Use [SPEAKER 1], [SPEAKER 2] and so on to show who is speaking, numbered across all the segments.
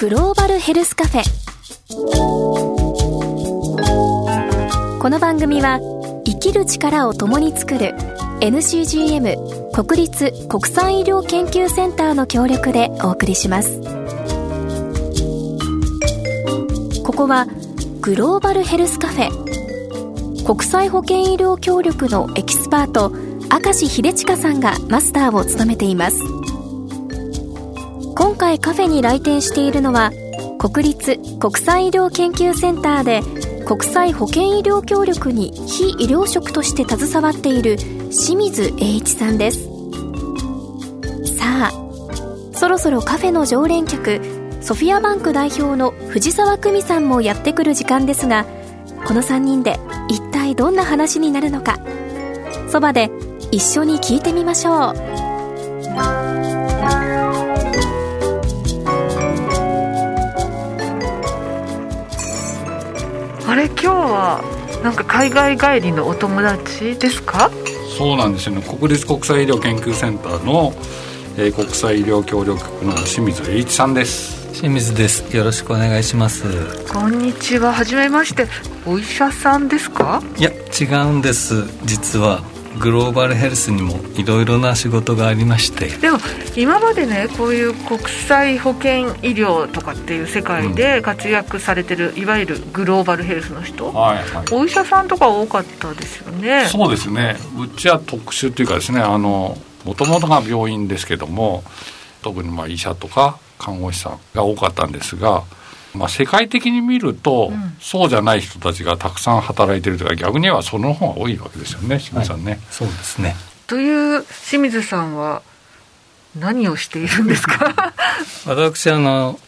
[SPEAKER 1] グローバルヘルスカフェ。この番組は生きる力を共に作る NCGM 国立国際医療研究センターの協力でお送りします。ここはグローバルヘルスカフェ。国際保健医療協力のエキスパート明石秀親さんがマスターを務めています。回カフェに来店しているのは国立国際医療研究センターで国際保健医療協力に非医療職として携わっている清水栄一さんです。さあそろそろカフェの常連客ソフィアバンク代表の藤沢久美さんもやってくる時間ですがこの3人で一体どんな話になるのか。そばで一緒に聞いてみましょう。
[SPEAKER 2] れ今日はなんか海外帰りのお友達ですか？
[SPEAKER 3] そうなんですよね。国立国際医療研究センターの、えー、国際医療協力局の清水栄一さんです。
[SPEAKER 4] 清水です。よろしくお願いします。
[SPEAKER 2] こんにちは。はじめまして。お医者さんですか？
[SPEAKER 4] いや違うんです。実はグローバルヘルスにもいろいろな仕事がありまして。
[SPEAKER 2] でも今までねこういう国際保健医療とかっていう世界で活躍されてる、うん、いわゆるグローバルヘルスの人、はいはい、お医者さんとか多かったですよね。
[SPEAKER 3] そうですね。うちは特殊っていうかですねあのもともとが病院ですけども特にまあ医者とか看護師さんが多かったんですがまあ、世界的に見ると、うん、そうじゃない人たちがたくさん働いてるというか逆にはその方が多いわけですよね清水さんね、はい、
[SPEAKER 4] そうですね。
[SPEAKER 2] という清水さんは何をしているんですか？
[SPEAKER 4] 私あの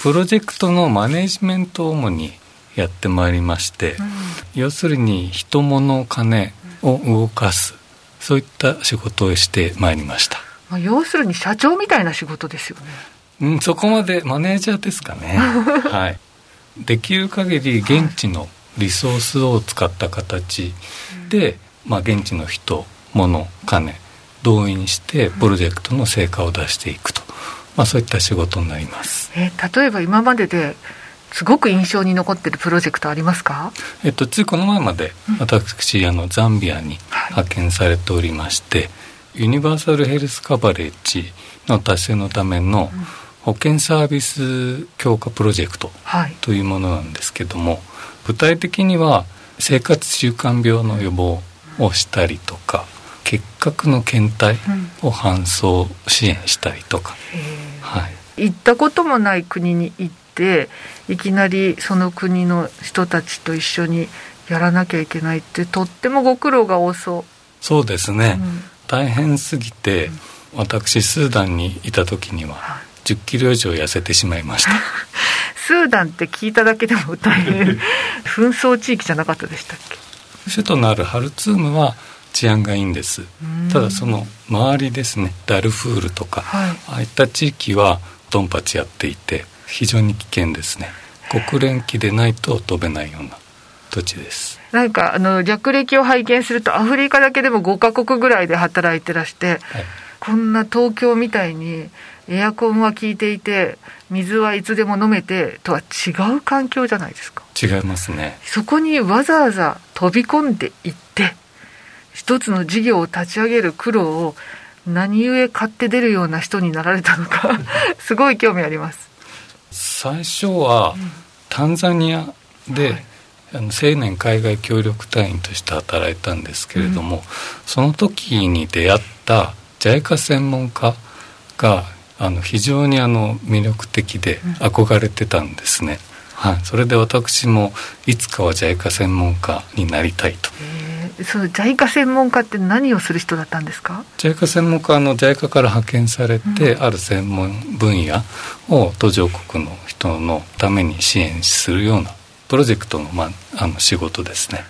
[SPEAKER 4] プロジェクトのマネジメントを主にやってまいりまして、うん、要するに人物金を動かす、そういった仕事をしてまいりました、
[SPEAKER 2] まあ、要するに社長みたいな仕事ですよね
[SPEAKER 4] うん、そこまでマネージャーですかね。はい。できる限り現地のリソースを使った形で、まあ、現地の人物金動員してプロジェクトの成果を出していくと、まあ、そういった仕事になります。
[SPEAKER 2] え例えば今までですごく印象に残ってるプロジェクトありますか、
[SPEAKER 4] えっと、ついこの前まで私、あのザンビアに派遣されておりまして、はい、ユニバーサルヘルスカバレッジの達成のための、うん保険サービス強化プロジェクトというものなんですけども、はい、具体的には生活習慣病の予防をしたりとか結核の検体を搬送支援したりとか、
[SPEAKER 2] うん、はい、行ったこともない国に行っていきなりその国の人たちと一緒にやらなきゃいけないってとってもご苦労が多そう。
[SPEAKER 4] そうですね、うん、大変すぎて、私スーダンにいた時には、10キロ以上痩せてしまいました。
[SPEAKER 2] スーダンって聞いただけでも大変。紛争地域じゃなかったでしたっけ？
[SPEAKER 4] 首都のあるハルツームは治安がいいんです。ただその周りですねダルフールとか、はい、ああいった地域はドンパチやっていて非常に危険ですね。国連機でないと飛べないような土地です。
[SPEAKER 2] なんかあの略歴を拝見するとアフリカだけでも5カ国ぐらいで働いてらして、はい、こんな東京みたいにエアコンは効いていて水はいつでも飲めてとは違う環境じゃないですか。
[SPEAKER 4] 違いますね。
[SPEAKER 2] そこにわざわざ飛び込んでいって一つの事業を立ち上げる苦労を何故買って出るような人になられたのかすごい興味あります。
[SPEAKER 4] 最初はタンザニアで、はい。あの青年海外協力隊員として働いたんですけれども、うん、その時に出会った JICA 専門家があの非常にあの魅力的で憧れてたんですね、うん、はい、それで私もいつかは JICA 専門家になりたいと。
[SPEAKER 2] その JICA 専門家って何をする人だったんですか
[SPEAKER 4] ？JICA 専門家の JICA から派遣されて、うん、ある専門分野を途上国の人のために支援するようなプロジェクトの,、まあ、あの仕事ですね。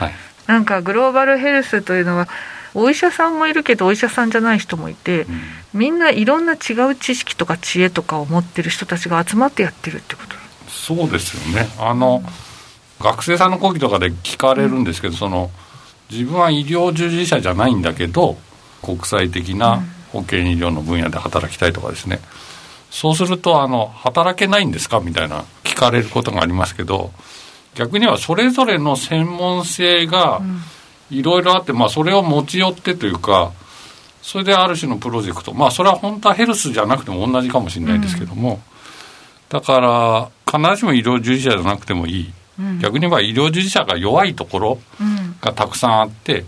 [SPEAKER 4] はい、
[SPEAKER 2] なんかグローバルヘルスというのはお医者さんもいるけどお医者さんじゃない人もいて、うん、みんないろんな違う知識とか知恵とかを持ってる人たちが集まってやってるってこと。
[SPEAKER 3] そうですよね。あの、うん、学生さんの講義とかで聞かれるんですけど、うん、その自分は医療従事者じゃないんだけど国際的な保険医療の分野で働きたいとかですね。そうするとあの働けないんですかみたいな聞かれることがありますけど逆にはそれぞれの専門性がいろいろあって、まあ、それを持ち寄ってというかそれである種のプロジェクト。まあそれは本当はヘルスじゃなくても同じかもしれないですけども、うん、だから必ずしも医療従事者じゃなくてもいい、うん、逆に言えば医療従事者が弱いところがたくさんあって、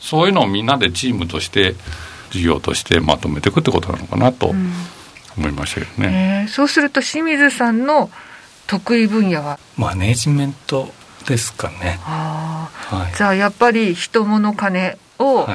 [SPEAKER 3] そういうのをみんなでチームとして事業としてまとめていくってことなのかなと思いましたけどね。
[SPEAKER 2] えー、そうすると清水さんの得意分野は？
[SPEAKER 4] マネジメントですかね。
[SPEAKER 2] あはい、じゃあやっぱり人物金を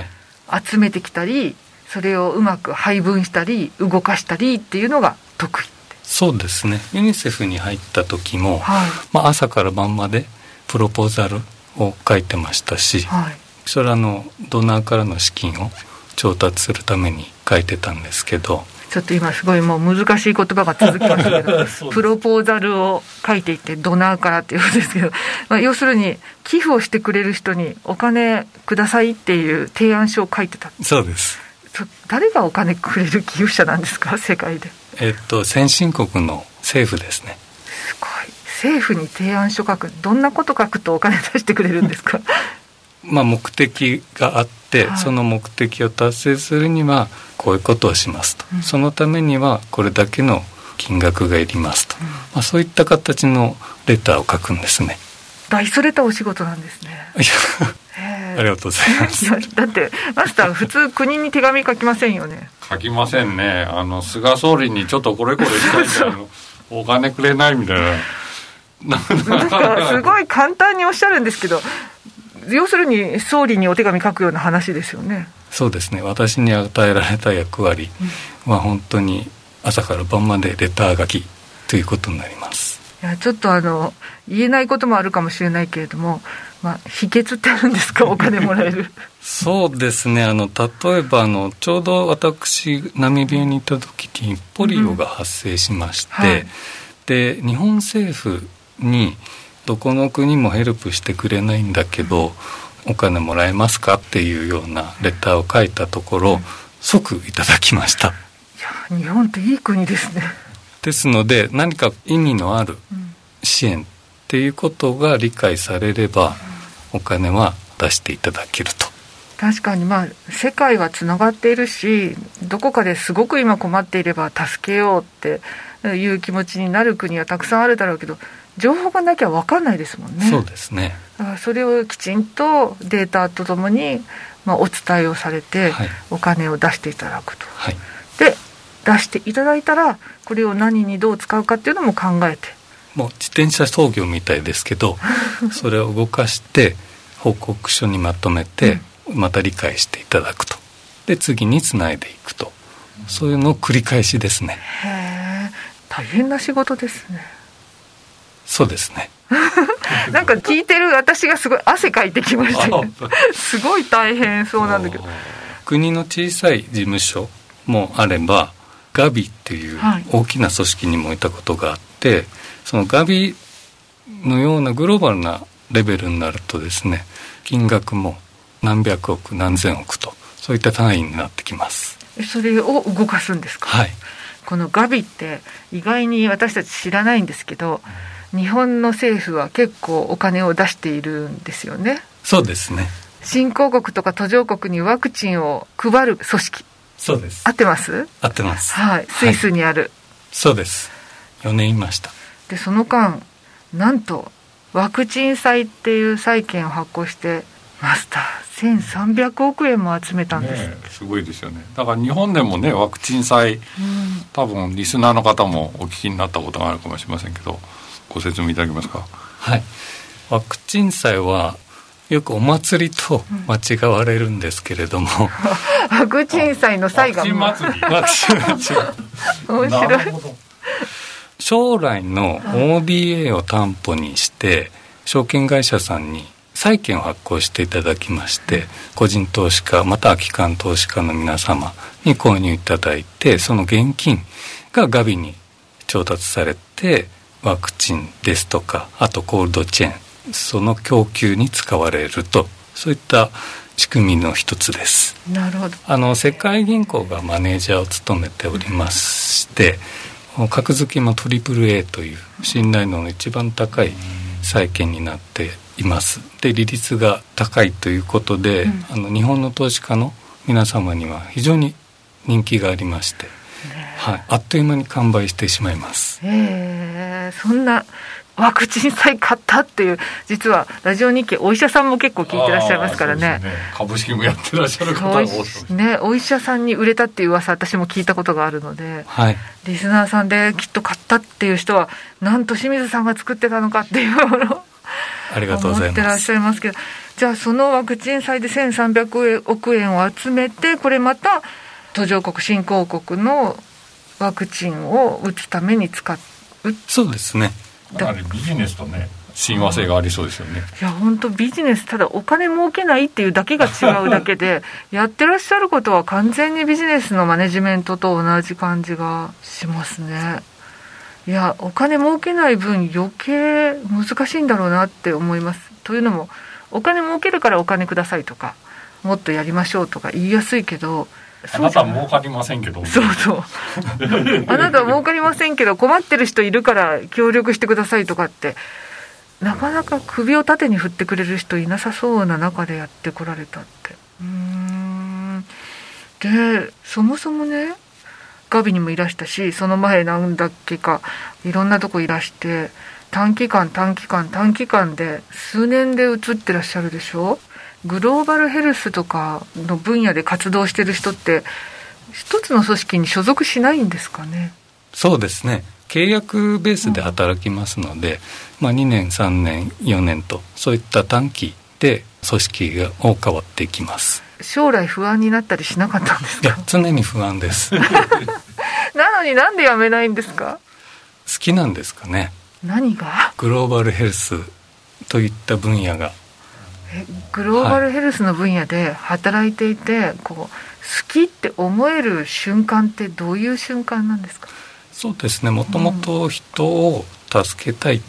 [SPEAKER 2] 集めてきたり、それをうまく配分したり動かしたりっていうのが得意。
[SPEAKER 4] そうですね。ユニセフに入った時も、はい、まあ、朝から晩までプロポーザルを書いてましたし、はい、それはあのドナーからの資金を調達するために書いてたんですけど
[SPEAKER 2] ちょっと今すごいもう難しい言葉が続きましたけど プロポーザルを書いていてドナーからっていうんですけど、まあ、要するに寄付をしてくれる人にお金くださいっていう提案書を書いてた。
[SPEAKER 4] そうです。
[SPEAKER 2] 誰がお金くれる寄付者なんですか？世界で。
[SPEAKER 4] えっと先進国の政府ですね。
[SPEAKER 2] すごい。政府に提案書書く。どんなこと書くとお金出してくれるんですか？
[SPEAKER 4] まあ目的があって、はい、その目的を達成するにはこういうことをしますと、うん、そのためにはこれだけの金額がいりますと、うん、まあ、そういった形のレターを書くんですね。
[SPEAKER 2] 大それたお仕事なんですね。
[SPEAKER 4] ありがとうございます。
[SPEAKER 2] だってマスター普通国に手紙書きませんよね。
[SPEAKER 3] 書きませんね。あの菅総理にちょっとこれこれしたいみたいなお金くれないみたいな。
[SPEAKER 2] なんかすごい簡単におっしゃるんですけど要するに総理にお手紙書くような話ですよね。
[SPEAKER 4] そうですね。私に与えられた役割は本当に朝から晩までレター書きということになります。
[SPEAKER 2] いやちょっとあの言えないこともあるかもしれないけれども、まあ、秘訣ってあるんですか？お金もらえる。
[SPEAKER 4] そうですね。あの例えばあのちょうど私ナミビアに行った時にポリオが発生しまして、うん。はい、で日本政府にどこの国もヘルプしてくれないんだけどお金もらえますかっていうようなレターを書いたところ、即いただきました。い
[SPEAKER 2] や日本っていい国ですね。
[SPEAKER 4] ですので何か意味のある支援っていうことが理解されればお金は出していただけると。
[SPEAKER 2] 確かにまあ世界はつながっているしどこかですごく今困っていれば助けようっていう気持ちになる国はたくさんあるだろうけど情報がなきゃ分かんないですもんね。
[SPEAKER 4] そうですね。
[SPEAKER 2] だからそれをきちんとデータとともに、まあ、お伝えをされて、はい、お金を出していただくと。はい、で出していただいたらこれを何にどう使うかっていうのも考えて。
[SPEAKER 4] もう自転車操業みたいですけど それを動かして報告書にまとめて、また理解していただくと。で次につないでいくと。そういうのを繰り返しですね。へ
[SPEAKER 2] え大変な仕事ですね
[SPEAKER 4] そうですね。
[SPEAKER 2] なんか聞いてる私がすごい汗かいてきました、すごい大変そうなんだけど。
[SPEAKER 4] 国の小さい事務所もあればガビっていう大きな組織にもいたことがあって、はい、そのガビのようなグローバルなレベルになるとですね金額も何百億何千億とそういった単位になってきます。
[SPEAKER 2] それを動かすんですか？
[SPEAKER 4] はい。
[SPEAKER 2] このガビって意外に私たち知らないんですけど、うん日本の政府は結構お金を出しているんですよね。
[SPEAKER 4] そうですね。
[SPEAKER 2] 新興国とか途上国にワクチンを配る組織。
[SPEAKER 4] そうです。
[SPEAKER 2] 合ってます？
[SPEAKER 4] 合ってます。
[SPEAKER 2] はい。スイスにある。はい、
[SPEAKER 4] そうです。4年いました。
[SPEAKER 2] で、その間、なんと、ワクチン債っていう債券を発行して、マスター、1300億円も集めたんです、ね、
[SPEAKER 3] すごいですよね。だから日本でもね、ワクチン債、うん、多分リスナーの方もお聞きになったことがあるかもしれませんけど、ご説明いただけますか？
[SPEAKER 4] はい。ワクチン祭はよくお祭りと間違われるんですけれども、
[SPEAKER 2] うん、ワクチン祭の祭が
[SPEAKER 3] ワクチン祭りワクチン祭
[SPEAKER 2] り。面白い。
[SPEAKER 4] 将来の ODA を担保にして証券会社さんに債券を発行していただきまして個人投資家または機関投資家の皆様に購入いただいてその現金がガビに調達されてワクチンですとかあとコールドチェーンその供給に使われるとそういった仕組みの一つです。
[SPEAKER 2] なるほど。
[SPEAKER 4] あの世界銀行がマネージャーを務めておりまして格付けも AAA という信頼度の一番高い債券になっています。で利率が高いということで、うん、あの日本の投資家の皆様には非常に人気がありまして、はい、あっという間に完売してしまいます。
[SPEAKER 2] へえそんなワクチン債買ったっていう実はラジオ日経お医者さんも結構聞いてらっしゃいますからね、ね、
[SPEAKER 3] 株式もやってらっしゃる方も
[SPEAKER 2] ね。お医者さんに売れたっていう噂私も聞いたことがあるので、
[SPEAKER 4] はい、
[SPEAKER 2] リスナーさんできっと買ったっていう人はなんと清水さんが作ってたのかっていうもの
[SPEAKER 4] ありがとうございます。思って
[SPEAKER 2] らっしゃいますけど。じゃあそのワクチン債で1300億円を集めてこれまた途上国新興国のワクチンを打つために使う
[SPEAKER 4] そうですね。
[SPEAKER 3] かなりビジネスとね親和性がありそうですよね。
[SPEAKER 2] いや本当ビジネスただお金儲けないっていうだけが違うだけで やってらっしゃることは完全にビジネスのマネジメントと同じ感じがしますね。いやお金儲けない分余計難しいんだろうなって思います。というのもお金儲けるからお金くださいとかもっとやりましょうとか言いやすいけど
[SPEAKER 3] あなたは儲かりませんけど。
[SPEAKER 2] そうそう。あなた儲かりませんけど困ってる人いるから協力してくださいとかって。なかなか首を縦に振ってくれる人いなさそうな中でやってこられたって。うん。でそもそもねガビにもいらしたしその前なんだっけかいろんなとこいらして短期間短期間短期間で数年で移ってらっしゃるでしょ？グローバルヘルスとかの分野で活動してる人って一つの組織に所属しないんですかね？
[SPEAKER 4] そうですね。契約ベースで働きますので、うん、まあ、2年3年4年とそういった短期で組織がを変わっていきます。
[SPEAKER 2] 将来不安になったりしなかったんですか？いや
[SPEAKER 4] 常に不安です。な
[SPEAKER 2] のになんで辞めないんですか？
[SPEAKER 4] 好きなんですかね。
[SPEAKER 2] 何が？
[SPEAKER 4] グローバルヘルスといった分野が
[SPEAKER 2] グローバルヘルスの分野で働いていて、はい、こう好きって思える瞬間ってどういう瞬間なんですか？
[SPEAKER 4] そうですね。もともと人を助けたい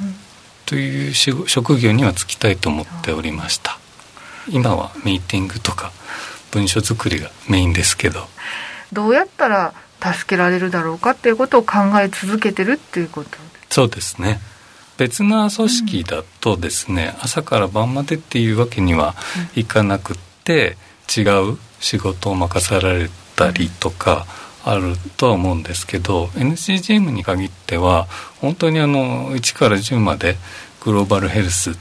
[SPEAKER 4] という職業には就きたいと思っておりました、今はミーティングとか文書作りがメインですけど。
[SPEAKER 2] どうやったら助けられるだろうかっていうことを考え続けてるっていうこと
[SPEAKER 4] そうですね別な組織だとですね、うん、朝から晩までっていうわけにはいかなくって、違う仕事を任されたりとかあるとは思うんですけど NCGM に限っては本当にあの1から10までグローバルヘルス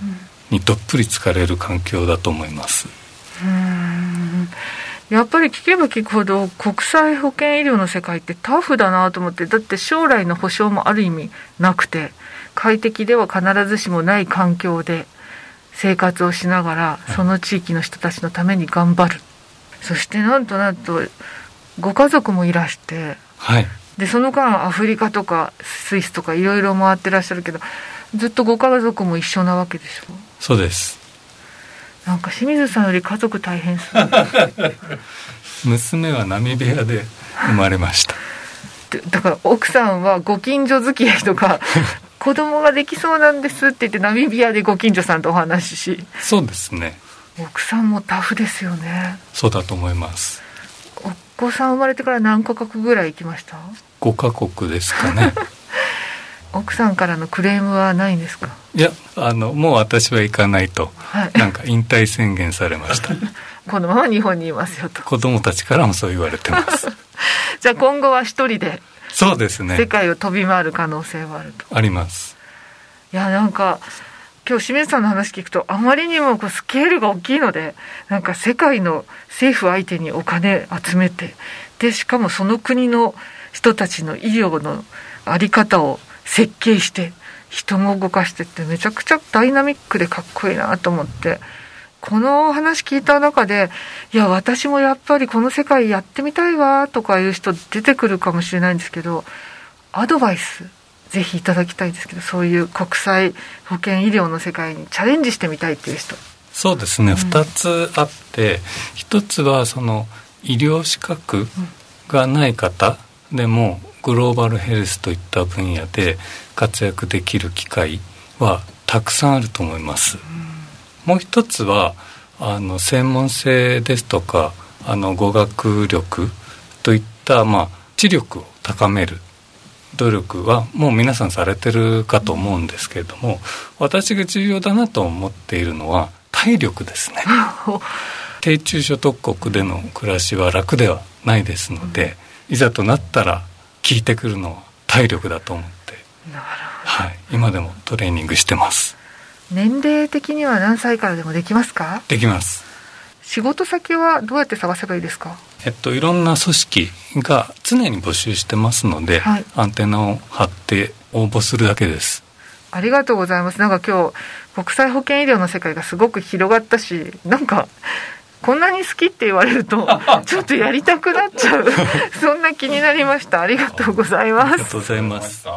[SPEAKER 4] にどっぷり疲れる環境だと思います。
[SPEAKER 2] うん。やっぱり聞けば聞くほど国際保険医療の世界ってタフだなと思ってだって将来の保障もある意味なくて快適では必ずしもない環境で生活をしながらその地域の人たちのために頑張る、そしてなんとなんとご家族もいらして、
[SPEAKER 4] はい、
[SPEAKER 2] でその間アフリカとかスイスとかいろいろ回ってらっしゃるけどずっとご家族も一緒なわけでしょ？
[SPEAKER 4] そうです。
[SPEAKER 2] なんか清水さんより家族大変そう。
[SPEAKER 4] 娘はナミビアで生まれました。
[SPEAKER 2] だから奥さんはご近所付き合いとか子供ができそうなんですって言ってナミビアでご近所さんとお話しし。
[SPEAKER 4] そうですね。
[SPEAKER 2] 奥さんもタフですよね。
[SPEAKER 4] そうだと思います。
[SPEAKER 2] お子さん生まれてから何カ国ぐらい行きました
[SPEAKER 4] ？5カ国ですかね。
[SPEAKER 2] 奥さんからのクレームはないんですか？
[SPEAKER 4] いやあのもう私は行かないと、はい、なんか引退宣言されました。
[SPEAKER 2] このまま日本にいますよと。
[SPEAKER 4] 子供たちからもそう言われてます
[SPEAKER 2] じゃあ今後は一人で
[SPEAKER 4] そうですね。
[SPEAKER 2] 世界を飛び回る可能性はあると。
[SPEAKER 4] あります。
[SPEAKER 2] いやなんか今日清水さんの話聞くとあまりにもこうスケールが大きいのでなんか世界の政府相手にお金集めてでしかもその国の人たちの医療の在り方を設計して人も動かしてってめちゃくちゃダイナミックでかっこいいなと思ってこの話聞いた中で、いや、私もやっぱりこの世界やってみたいわとかいう人出てくるかもしれないんですけど、アドバイス、ぜひいただきたいですけど、そういう国際保険医療の世界にチャレンジしてみたいっていう人。
[SPEAKER 4] そうですね、うん、2つあって、1つはその医療資格がない方でも、グローバルヘルスといった分野で活躍できる機会はたくさんあると思います。うんもう一つはあの専門性ですとかあの語学力といった、まあ、知力を高める。努力はもう皆さんされてるかと思うんですけれども私が重要だなと思っているのは体力ですね。低中所得国での暮らしは楽ではないですので、いざとなったら効いてくるのは体力だと思って、はい、今でもトレーニングしてます
[SPEAKER 2] 年齢的には何歳からでもできますか？
[SPEAKER 4] できます。
[SPEAKER 2] 仕事先はどうやって探せばいいですか？
[SPEAKER 4] えっと、いろんな組織が常に募集してますので、はい、アンテナを張って応募するだけです。
[SPEAKER 2] ありがとうございます。なんか今日国際保健医療の世界がすごく広がったしなんかこんなに好きって言われると ちょっとやりたくなっちゃう。そんな気になりました。ありがとうございます。あり
[SPEAKER 4] がとうございます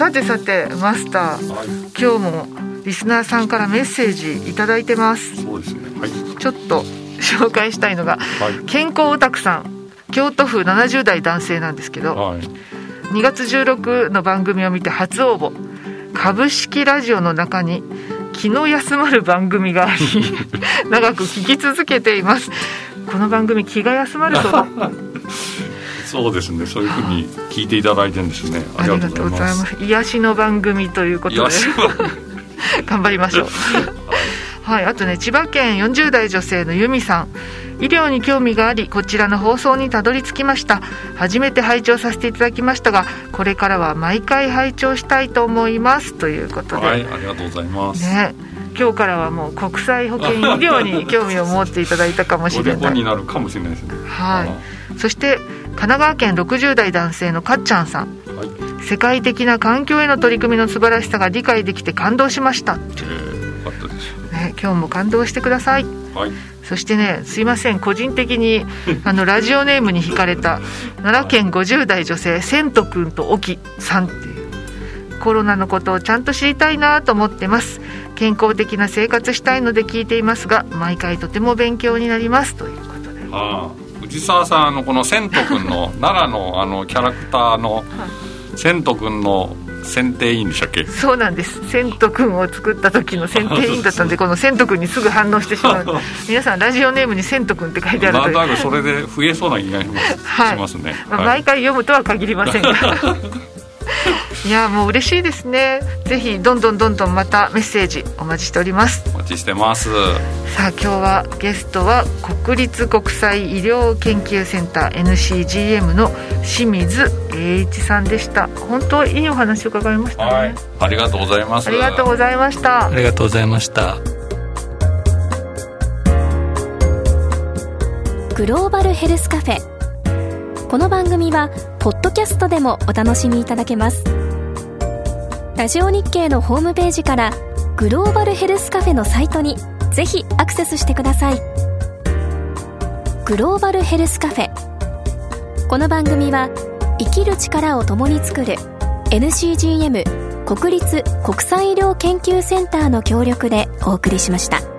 [SPEAKER 2] さてさてマスター、はい、今日もリスナーさんからメッセージ頂いてます。
[SPEAKER 3] そうですね。はい。
[SPEAKER 2] ちょっと紹介したいのが、はい、健康オタクさん京都府70代男性なんですけど、はい、2月16の番組を見て初応募。株式ラジオの中に気の休まる番組があり 長く聞き続けています。この番組気が休まると
[SPEAKER 3] そうですね。そういうふうに聞いていただいてるんですね。ありがとうございます。
[SPEAKER 2] 癒しの番組ということで。頑張りましょう。はい、あとね千葉県40代女性の由美さん。医療に興味がありこちらの放送にたどり着きました。初めて拝聴させていただきましたがこれからは毎回拝聴したいと思います。ということで、
[SPEAKER 3] はい、ありがとうございます。
[SPEAKER 2] ね。今日からはもう国際保険医療に興味を持っていただいたかもしれない。
[SPEAKER 3] になるかもしれないですね。
[SPEAKER 2] はい。そして神奈川県60代男性のかっちゃんさん、はい、世界的な環境への取り組みの素晴らしさが理解できて感動しました、ね、今日も感動してください、はい、そしてねすいません。個人的に あのラジオネームに引かれた奈良県50代女性千斗君と沖さんっていう。コロナのことをちゃんと知りたいなと思ってます。健康的な生活したいので聞いていますが毎回とても勉強になります。ということで。
[SPEAKER 3] はあ藤沢さんあのこの千斗君の奈良のあのキャラクターの千斗君の選定委員でしたっけ？
[SPEAKER 2] そうなんです。千斗君を作った時の選定委員だったんでこの千斗君にすぐ反応してしまう 皆さんラジオネームに千斗君って書いてある。と
[SPEAKER 3] なんかそれで増えそうな気がします。ね、
[SPEAKER 2] はい。まあ、毎回読むとは限りませんが いやもう嬉しいですね。ぜひどんどんどんどんまたメッセージお待ちしております。
[SPEAKER 3] お待ちしてます。
[SPEAKER 2] さあ今日はゲストは国立国際医療研究センター NCGM の清水栄一さんでした。本当いいお話を伺いましたね、はい、
[SPEAKER 3] ありがとうございます。
[SPEAKER 2] ありがとうございました。
[SPEAKER 4] ありがとうございました。
[SPEAKER 1] グローバルヘルスカフェ。この番組はポッドキャストでもお楽しみいただけますラジオ日経のホームページからグローバルヘルスカフェのサイトにぜひアクセスしてくださいグローバルヘルスカフェこの番組は生きる力を共に作る NCGM 国立国際医療研究センターの協力でお送りしました。